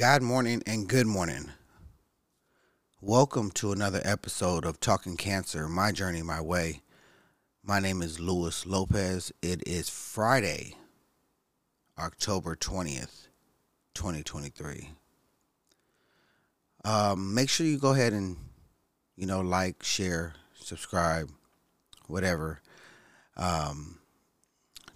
God morning and good morning. Welcome to another episode of Talking Cancer, My Journey, My Way. My name is Luis Lopez. It is Friday, October 20th, 2023. Um, make sure you go ahead and, you know, like, share, subscribe, whatever. Um,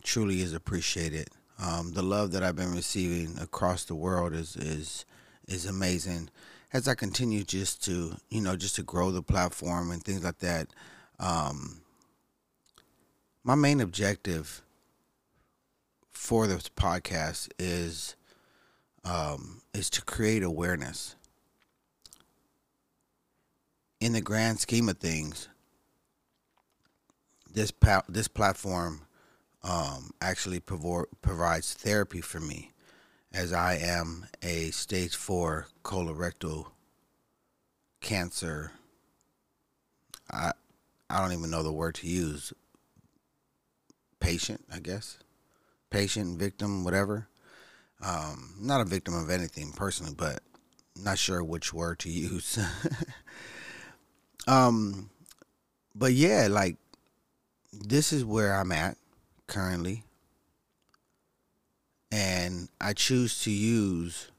truly is appreciated. Um, the love that I've been receiving across the world is is is amazing. As I continue just to you know just to grow the platform and things like that, um, my main objective for this podcast is um, is to create awareness. In the grand scheme of things, this pa- this platform um, actually provo- provides therapy for me as I am a stage four colorectal cancer. I I don't even know the word to use. Patient, I guess. Patient, victim, whatever. Um, not a victim of anything personally, but not sure which word to use. um, but yeah, like this is where I'm at currently. And I choose to use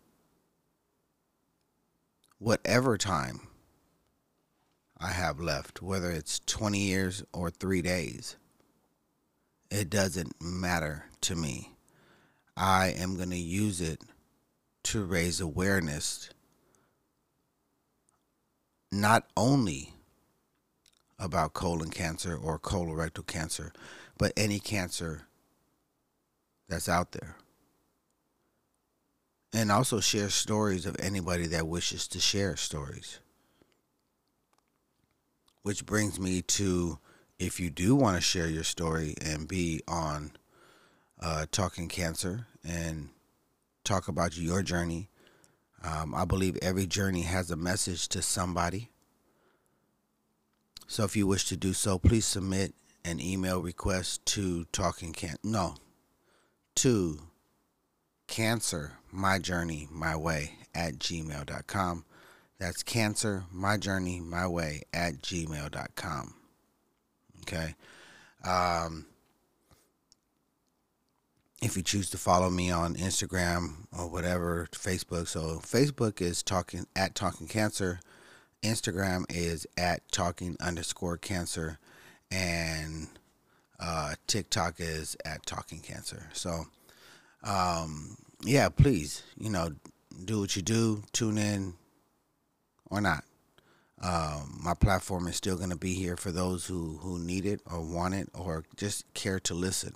whatever time I have left, whether it's 20 years or three days. It doesn't matter to me. I am going to use it to raise awareness not only about colon cancer or colorectal cancer, but any cancer that's out there. And also share stories of anybody that wishes to share stories. Which brings me to if you do want to share your story and be on uh, Talking Cancer and talk about your journey, um, I believe every journey has a message to somebody. So if you wish to do so, please submit an email request to talking can no to cancer my journey my way at gmail.com that's cancer my journey my way at gmail.com okay? Um, if you choose to follow me on instagram or whatever facebook so facebook is talking at talking cancer. Instagram is at talking underscore cancer and uh, TikTok is at Talking Cancer. So, um, yeah, please, you know, do what you do, tune in or not. Um, my platform is still going to be here for those who, who need it or want it or just care to listen.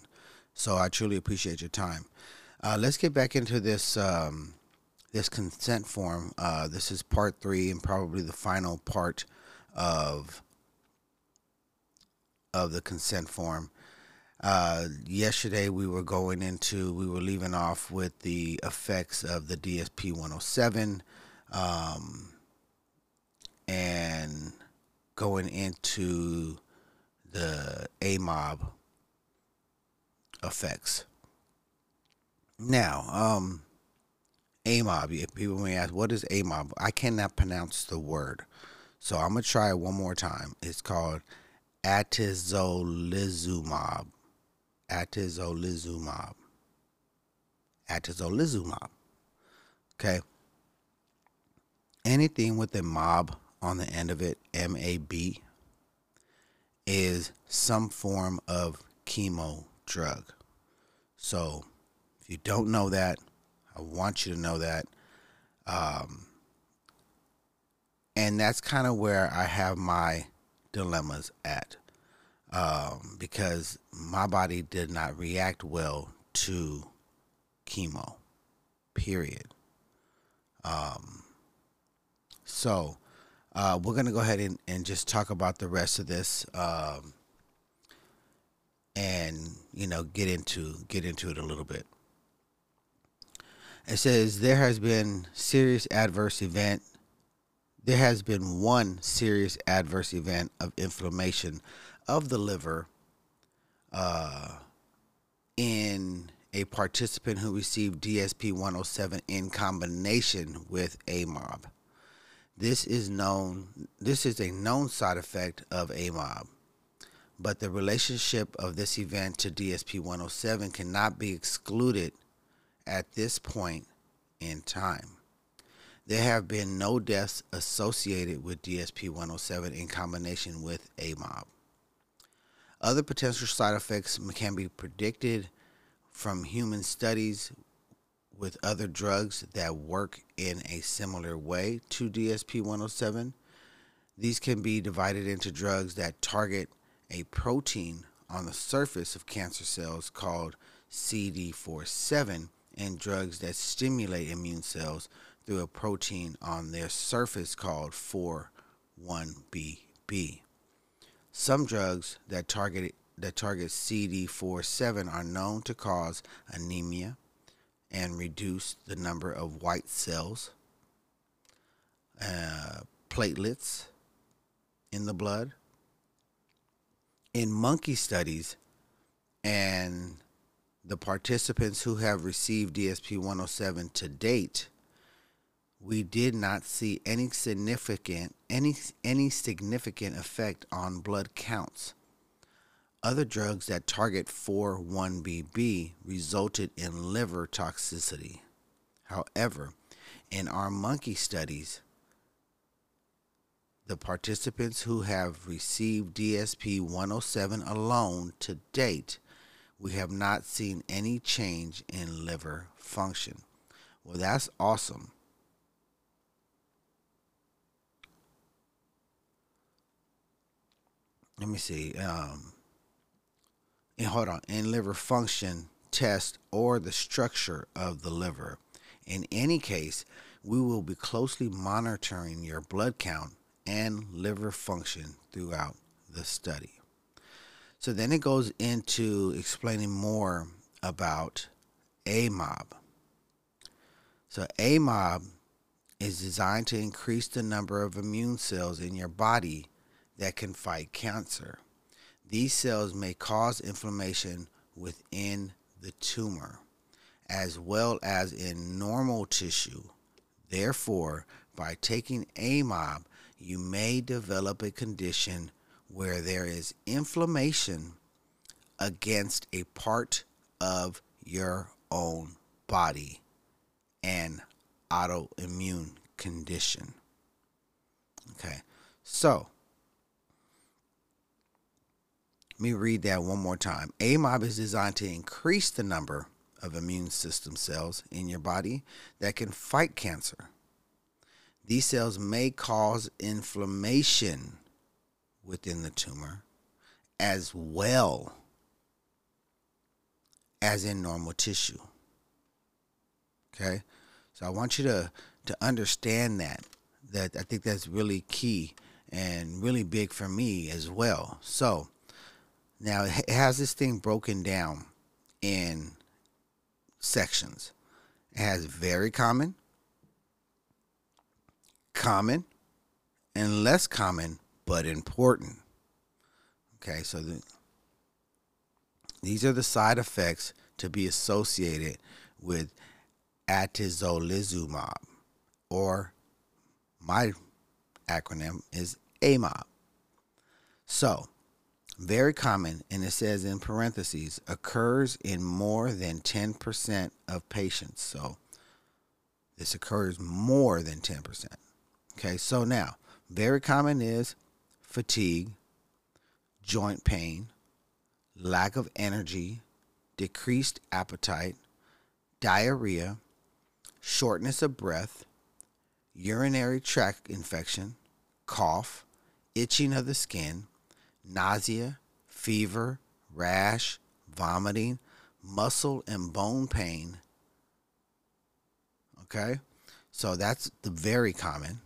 So I truly appreciate your time. Uh, let's get back into this um, this consent form. Uh, this is part three and probably the final part of of the consent form. Uh, yesterday, we were going into, we were leaving off with the effects of the DSP 107 um, and going into the AMOB effects. Now, um, AMOB, people may ask, what is AMOB? I cannot pronounce the word. So I'm going to try it one more time. It's called atezolizumab. Atezolizumab. Atezolizumab. Okay. Anything with a mob on the end of it, M A B, is some form of chemo drug. So, if you don't know that, I want you to know that. Um, and that's kind of where I have my dilemmas at um, because my body did not react well to chemo, period. Um, so uh, we're going to go ahead and, and just talk about the rest of this um, and you know get into get into it a little bit. It says there has been serious adverse event there has been one serious adverse event of inflammation of the liver uh, in a participant who received DSP 107 in combination with AMOB. This is known this is a known side effect of AMOB. But the relationship of this event to DSP 107 cannot be excluded at this point in time. There have been no deaths associated with DSP 107 in combination with AMOB. Other potential side effects can be predicted from human studies with other drugs that work in a similar way to DSP 107. These can be divided into drugs that target a protein on the surface of cancer cells called CD47 and drugs that stimulate immune cells through a protein on their surface called 4-1BB. Some drugs that target that target CD47 are known to cause anemia and reduce the number of white cells, uh, platelets in the blood. In monkey studies, and the participants who have received DSP 107 to date, we did not see any significant any any significant effect on blood counts. Other drugs that target 4-1BB resulted in liver toxicity. However, in our monkey studies, the participants who have received DSP 107 alone to date we have not seen any change in liver function. Well, that's awesome. Let me see. Um, and hold on. In liver function test or the structure of the liver. In any case, we will be closely monitoring your blood count and liver function throughout the study. So then it goes into explaining more about AMOB. So AMOB is designed to increase the number of immune cells in your body that can fight cancer. These cells may cause inflammation within the tumor as well as in normal tissue. Therefore, by taking AMOB, you may develop a condition where there is inflammation against a part of your own body an autoimmune condition. Okay, so let me read that one more time. AMOB is designed to increase the number of immune system cells in your body that can fight cancer. These cells may cause inflammation within the tumor as well as in normal tissue. Okay? So I want you to to understand that that I think that's really key and really big for me as well. So now it has this thing broken down in sections. It has very common, common, and less common but important. Okay, so the, these are the side effects to be associated with atezolizumab, or my acronym is AMOB. So, very common, and it says in parentheses, occurs in more than 10% of patients. So, this occurs more than 10%. Okay, so now, very common is fatigue, joint pain, lack of energy, decreased appetite, diarrhea, shortness of breath, urinary tract infection, cough, itching of the skin, nausea, fever, rash, vomiting, muscle and bone pain. Okay? So that's the very common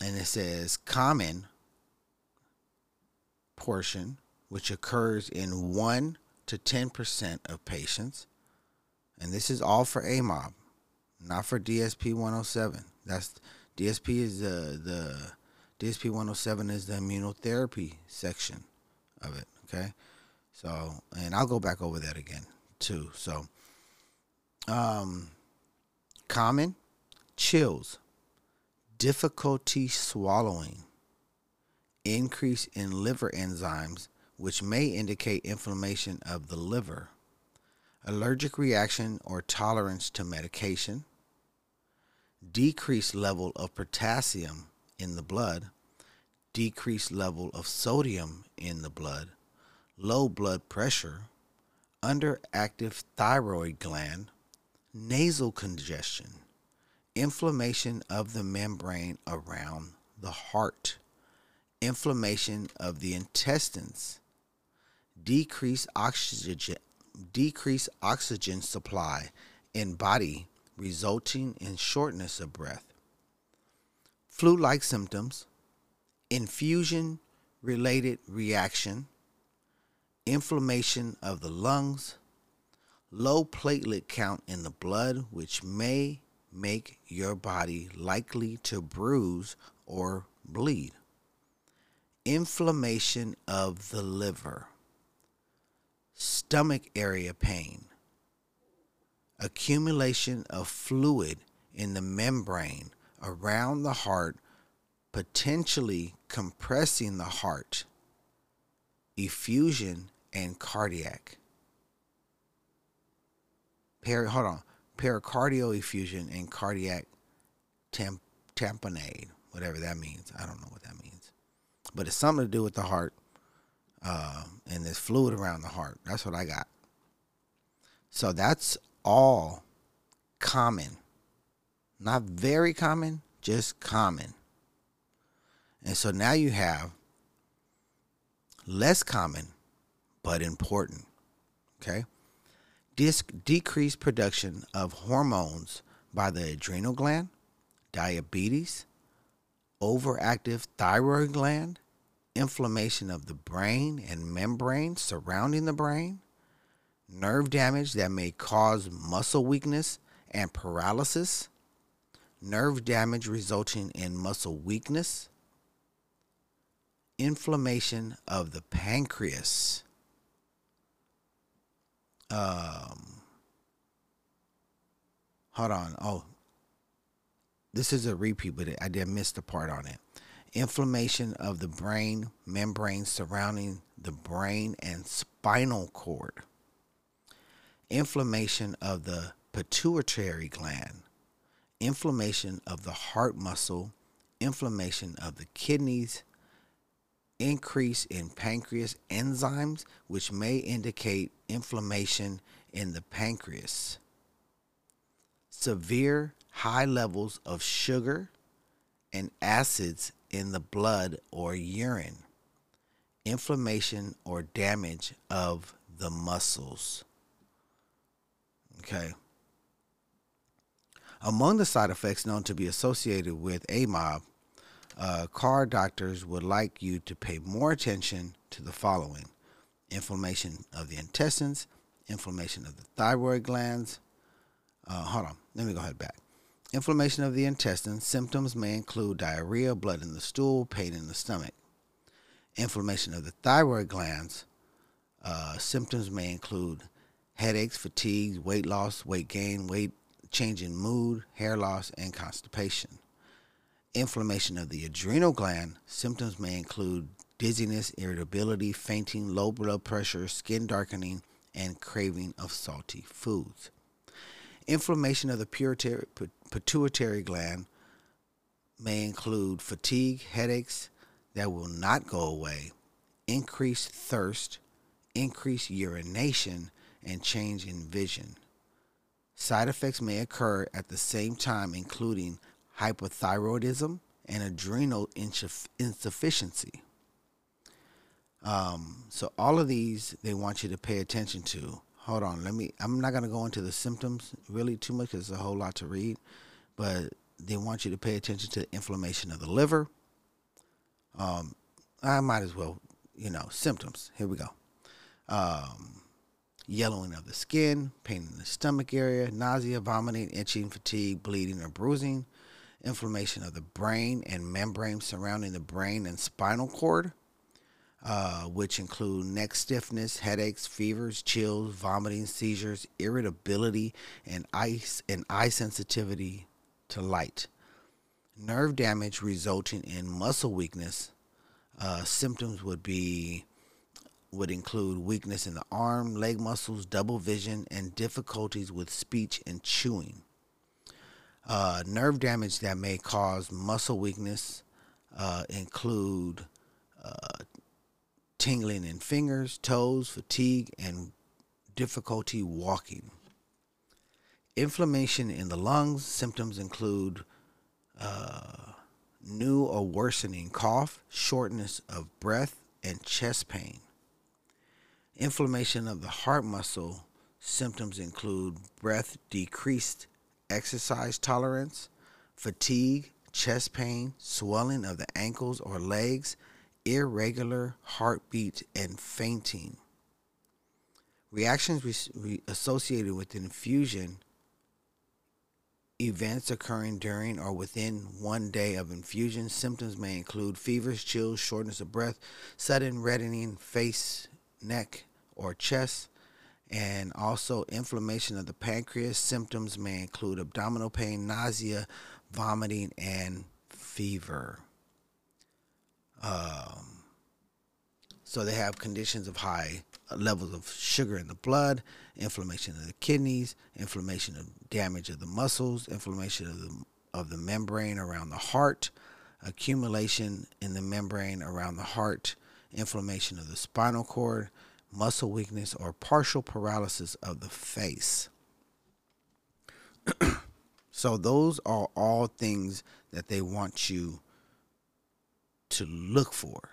and it says common portion, which occurs in 1 to 10% of patients. And this is all for AMOB, not for DSP 107. That's DSP is the the DSP 107 is the immunotherapy section of it, okay? So, and I'll go back over that again. too. So, um, common chills, difficulty swallowing, increase in liver enzymes, which may indicate inflammation of the liver, allergic reaction or tolerance to medication, decreased level of potassium in the blood, decreased level of sodium in the blood, low blood pressure, underactive thyroid gland, nasal congestion, inflammation of the membrane around the heart, inflammation of the intestines, decreased oxygen, decreased oxygen supply in body resulting in shortness of breath, flu like symptoms, infusion related reaction, inflammation of the lungs, low platelet count in the blood, which may make your body likely to bruise or bleed, inflammation of the liver, stomach area pain, accumulation of fluid in the membrane around the heart, potentially compressing the heart, effusion, and cardiac. Hold on, pericardial effusion and cardiac tam- tamponade, whatever that means. I don't know what that means, but it's something to do with the heart uh, and there's fluid around the heart. That's what I got. So that's all common. Not very common, just common. And so now you have less common, but important. Okay? Disc decreased production of hormones by the adrenal gland, diabetes, overactive thyroid gland, inflammation of the brain and membrane surrounding the brain, nerve damage that may cause muscle weakness and paralysis, nerve damage resulting in muscle weakness, inflammation of the pancreas. Um, hold on. Oh, this is a repeat, but I did miss the part on it. Inflammation of the brain membrane surrounding the brain and spinal cord inflammation of the pituitary gland, inflammation of the heart muscle, inflammation of the kidneys, increase in pancreas enzymes, which may indicate inflammation in the pancreas, severe high levels of sugar and acids in the blood or urine, inflammation or damage of the muscles. Okay. Among the side effects known to be associated with AMOB, uh, car doctors would like you to pay more attention to the following inflammation of the intestines, inflammation of the thyroid glands. Uh, hold on, let me go ahead back. Inflammation of the intestines. Symptoms may include diarrhea, blood in the stool, pain in the stomach. Inflammation of the thyroid glands. Uh, symptoms may include headaches, fatigue, weight loss, weight gain, weight change in mood, hair loss, and constipation. Inflammation of the adrenal gland. Symptoms may include dizziness, irritability, fainting, low blood pressure, skin darkening, and craving of salty foods. Inflammation of the pituitary gland may include fatigue, headaches that will not go away, increased thirst, increased urination, and change in vision. Side effects may occur at the same time, including hypothyroidism and adrenal insufficiency. Um, so all of these they want you to pay attention to. Hold on, let me. I'm not gonna go into the symptoms really too much it's a whole lot to read, but they want you to pay attention to inflammation of the liver. Um, I might as well, you know, symptoms. Here we go. Um, yellowing of the skin, pain in the stomach area, nausea, vomiting, itching, fatigue, bleeding or bruising, inflammation of the brain and membrane surrounding the brain and spinal cord, uh, which include neck stiffness, headaches, fevers, chills, vomiting, seizures, irritability, and ice and eye sensitivity to light. Nerve damage resulting in muscle weakness. Uh, symptoms would be would include weakness in the arm, leg muscles, double vision, and difficulties with speech and chewing. Uh, nerve damage that may cause muscle weakness uh, include uh, tingling in fingers, toes, fatigue, and difficulty walking. Inflammation in the lungs symptoms include uh, new or worsening cough, shortness of breath, and chest pain. Inflammation of the heart muscle symptoms include breath decreased, exercise tolerance, fatigue, chest pain, swelling of the ankles or legs, irregular heartbeat, and fainting. Reactions re- re- associated with infusion events occurring during or within one day of infusion. Symptoms may include fevers, chills, shortness of breath, sudden reddening face, neck, or chest, and also inflammation of the pancreas. Symptoms may include abdominal pain, nausea, vomiting, and fever. Um, so they have conditions of high levels of sugar in the blood, inflammation of the kidneys, inflammation of damage of the muscles, inflammation of the of the membrane around the heart, accumulation in the membrane around the heart, inflammation of the spinal cord, muscle weakness, or partial paralysis of the face. so, those are all things that they want you to look for.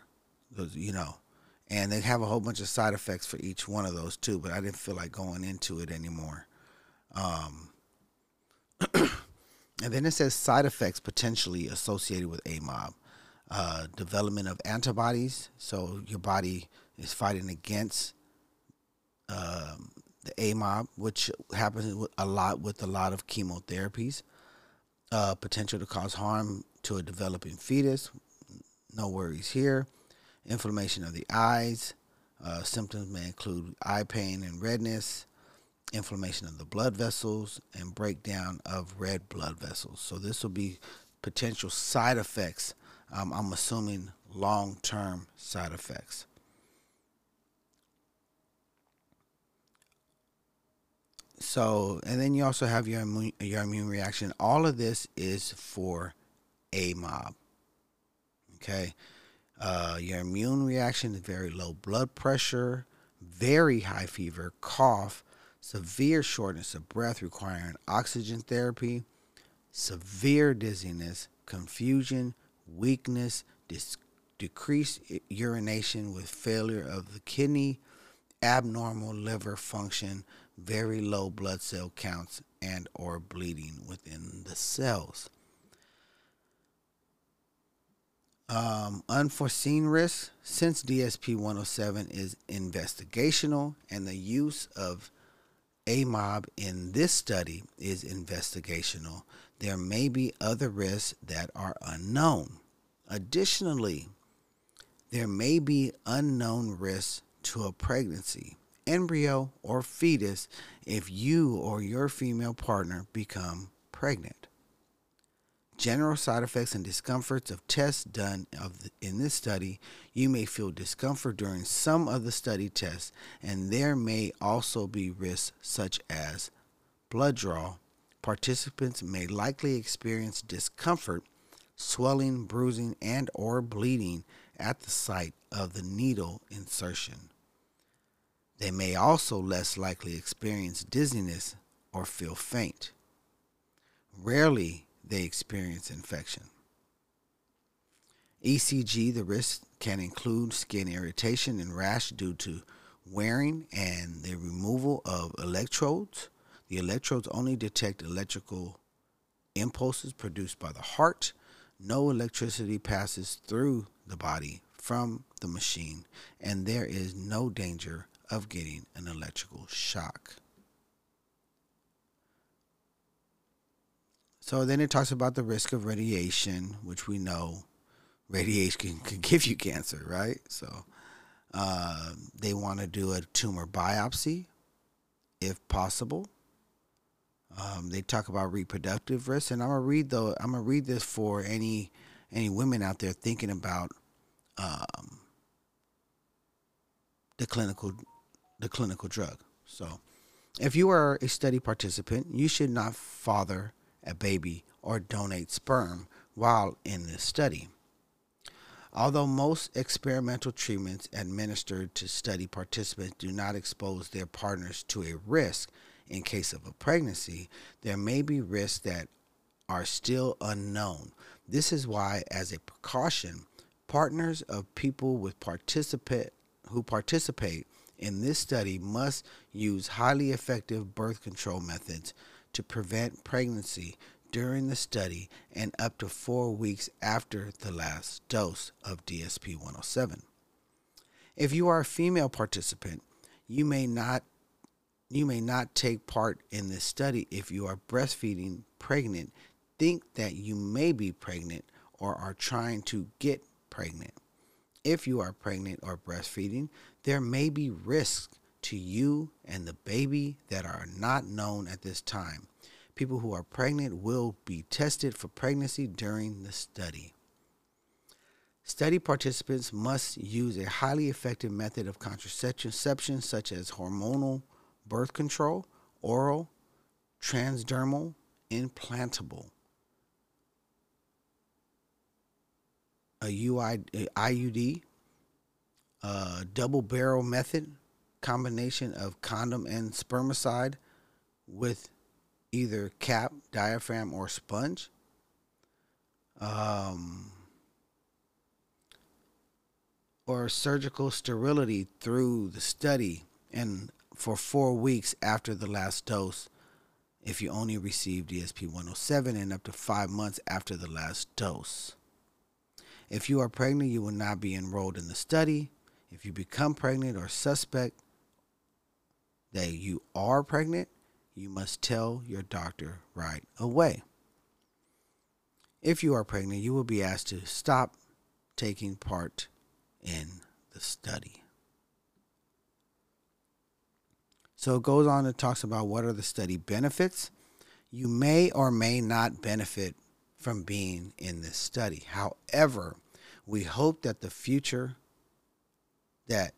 You know, and they have a whole bunch of side effects for each one of those too. But I didn't feel like going into it anymore. Um, and then it says side effects potentially associated with AMOB. Uh, development of antibodies, so your body is fighting against um, the AMOB, which happens a lot with a lot of chemotherapies. Uh, potential to cause harm to a developing fetus. No worries here. Inflammation of the eyes. Uh, symptoms may include eye pain and redness, inflammation of the blood vessels, and breakdown of red blood vessels. So, this will be potential side effects. Um, I'm assuming long term side effects. So, and then you also have your immune, your immune reaction. All of this is for AMOB. Okay. Uh, your immune reaction is very low blood pressure, very high fever, cough, severe shortness of breath requiring oxygen therapy, severe dizziness, confusion, weakness, dis- decreased urination with failure of the kidney, abnormal liver function, very low blood cell counts and or bleeding within the cells. Um, unforeseen risks since DSP 107 is investigational and the use of AMOB in this study is investigational, there may be other risks that are unknown. Additionally, there may be unknown risks to a pregnancy embryo or fetus if you or your female partner become pregnant. General side effects and discomforts of tests done of the, in this study. You may feel discomfort during some of the study tests, and there may also be risks such as blood draw. Participants may likely experience discomfort, swelling, bruising, and or bleeding at the site of the needle insertion. They may also less likely experience dizziness or feel faint. Rarely they experience infection. ECG, the risk can include skin irritation and rash due to wearing and the removal of electrodes. The electrodes only detect electrical impulses produced by the heart. No electricity passes through the body from the machine, and there is no danger of getting an electrical shock. So then it talks about the risk of radiation, which we know radiation can, give you cancer, right? So Uh, they want to do a tumor biopsy, if possible. Um, they talk about reproductive risk, and I'm gonna read though. I'm gonna read this for any any women out there thinking about um, the clinical the clinical drug. So, if you are a study participant, you should not father a baby or donate sperm while in this study. Although most experimental treatments administered to study participants do not expose their partners to a risk in case of a pregnancy, there may be risks that are still unknown. This is why, as a precaution, partners of people with participate who participate in this study must use highly effective birth control methods to prevent pregnancy during the study and up to four weeks after the last dose of DSP 107. If you are a female participant, you may not you may not take part in this study if you are breastfeeding, pregnant, think that you may be pregnant, or are trying to get pregnant. If you are pregnant or breastfeeding, there may be risks to you and the baby that are not known at this time. People who are pregnant will be tested for pregnancy during the study. Study participants must use a highly effective method of contraception, such as hormonal birth control, oral, transdermal, implantable, a, UI, IUD, a double barrel method, combination of condom and spermicide with either cap, diaphragm, or sponge. Um, or surgical sterility through the study and for four weeks after the last dose if you only received DSP 107 and up to five months after the last dose. If you are pregnant, you will not be enrolled in the study. If you become pregnant or suspect that you are pregnant, you must tell your doctor right away. If you are pregnant, you will be asked to stop taking part in the study. So it goes on and talks about what are the study benefits. You may or may not benefit from being in this study. However, we hope that the future that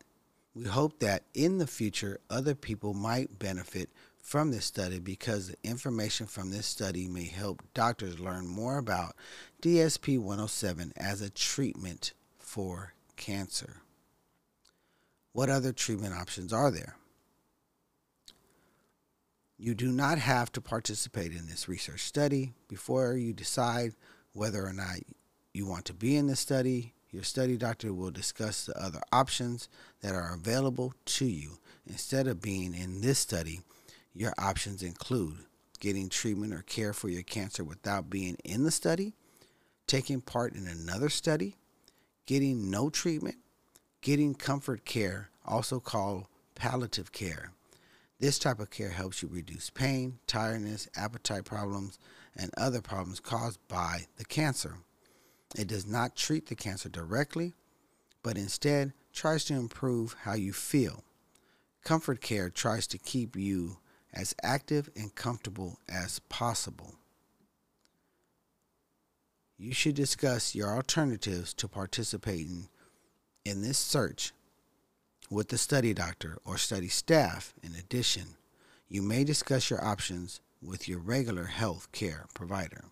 we hope that in the future other people might benefit from this study because the information from this study may help doctors learn more about DSP 107 as a treatment for cancer. What other treatment options are there? You do not have to participate in this research study before you decide whether or not you want to be in the study. Your study doctor will discuss the other options that are available to you. Instead of being in this study, your options include getting treatment or care for your cancer without being in the study, taking part in another study, getting no treatment, getting comfort care, also called palliative care. This type of care helps you reduce pain, tiredness, appetite problems, and other problems caused by the cancer. It does not treat the cancer directly, but instead tries to improve how you feel. Comfort care tries to keep you as active and comfortable as possible. You should discuss your alternatives to participating in this search with the study doctor or study staff. In addition, you may discuss your options with your regular health care provider.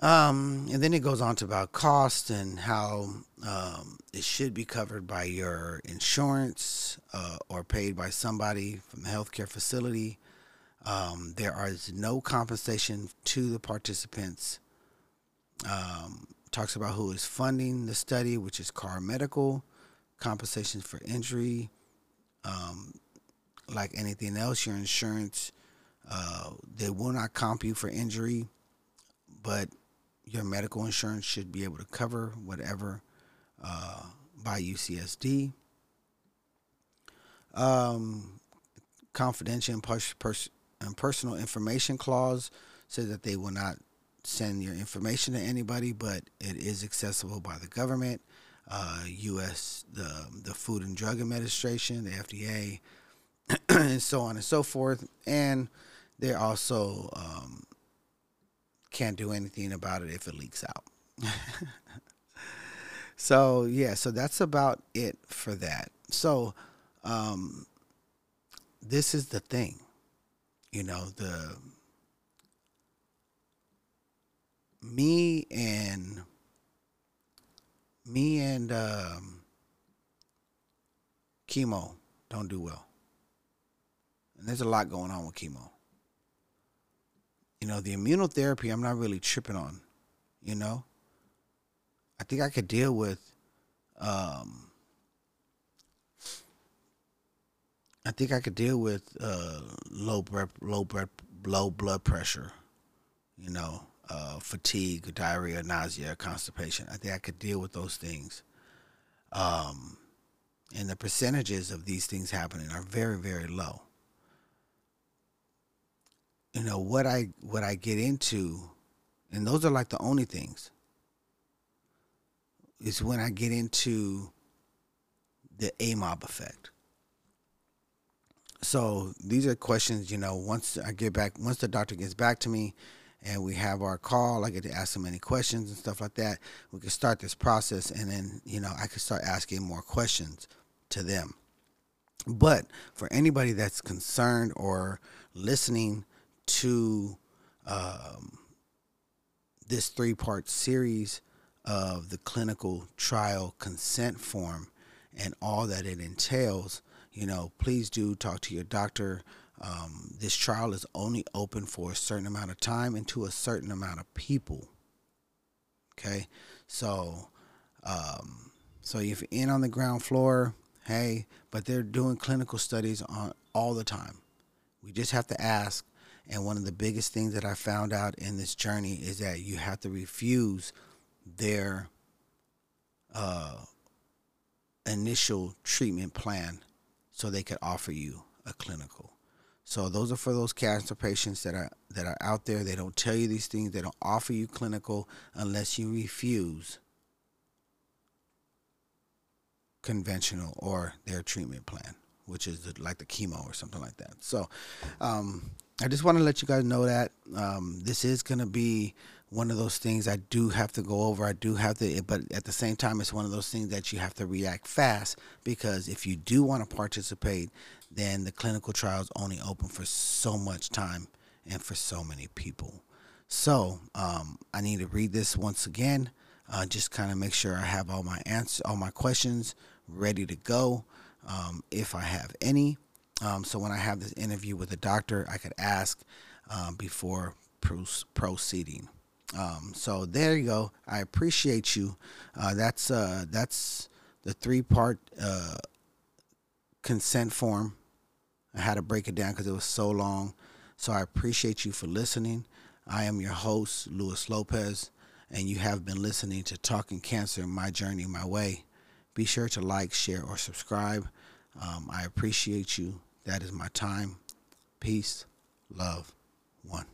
Um, and then it goes on to about cost and how um, it should be covered by your insurance uh, or paid by somebody from the healthcare facility. Um, there is no compensation to the participants. Um, talks about who is funding the study, which is KAHR Medical, compensations for injury. Um, like anything else, your insurance, uh, they will not comp you for injury, but your medical insurance should be able to cover whatever uh, by UCSD. Um, confidential and, pers- pers- and personal information clause says that they will not send your information to anybody, but it is accessible by the government. Uh, U.S. the the Food and Drug Administration, the FDA, and so on and so forth. And they also um, can't do anything about it if it leaks out. so yeah, so that's about it for that. So um, this is the thing, you know the me and me and um, chemo don't do well. And there's a lot going on with chemo. You know, the immunotherapy I'm not really tripping on, you know? I think I could deal with um I think I could deal with uh, low blood, low blood, low blood pressure, you know, uh, fatigue, diarrhea, nausea, constipation. I think I could deal with those things. Um, and the percentages of these things happening are very, very low. You know what I what I get into, and those are like the only things. Is when I get into the AMOB effect. So these are questions, you know, once I get back, once the doctor gets back to me, and we have our call. I get to ask them any questions and stuff like that. We can start this process, and then you know I can start asking more questions to them. But for anybody that's concerned or listening to um, this three-part series of the clinical trial consent form and all that it entails, you know, please do talk to your doctor um, this trial is only open for a certain amount of time and to a certain amount of people. Okay, so um, so if you're in on the ground floor, hey, but they're doing clinical studies on all the time. We just have to ask. And one of the biggest things that I found out in this journey is that you have to refuse their uh, initial treatment plan so they could offer you a clinical. So those are for those cancer patients that are that are out there. They don't tell you these things. They don't offer you clinical unless you refuse conventional or their treatment plan, which is the, like the chemo or something like that. So um, I just want to let you guys know that um, this is going to be one of those things I do have to go over. I do have to, but at the same time, it's one of those things that you have to react fast because if you do want to participate, then the clinical trial is only open for so much time and for so many people. So um, I need to read this once again. Uh, just kind of make sure I have all my answers, all my questions ready to go, um, if I have any. Um, so when I have this interview with a doctor, I could ask um, before proceeding. Um, so there you go. I appreciate you. Uh, that's uh, that's the three part uh, consent form. I had to break it down because it was so long. So I appreciate you for listening. I am your host, Luis Lopez, and you have been listening to Talking Cancer My Journey, My Way. Be sure to like, share, or subscribe. Um, I appreciate you. That is my time. Peace, love, one.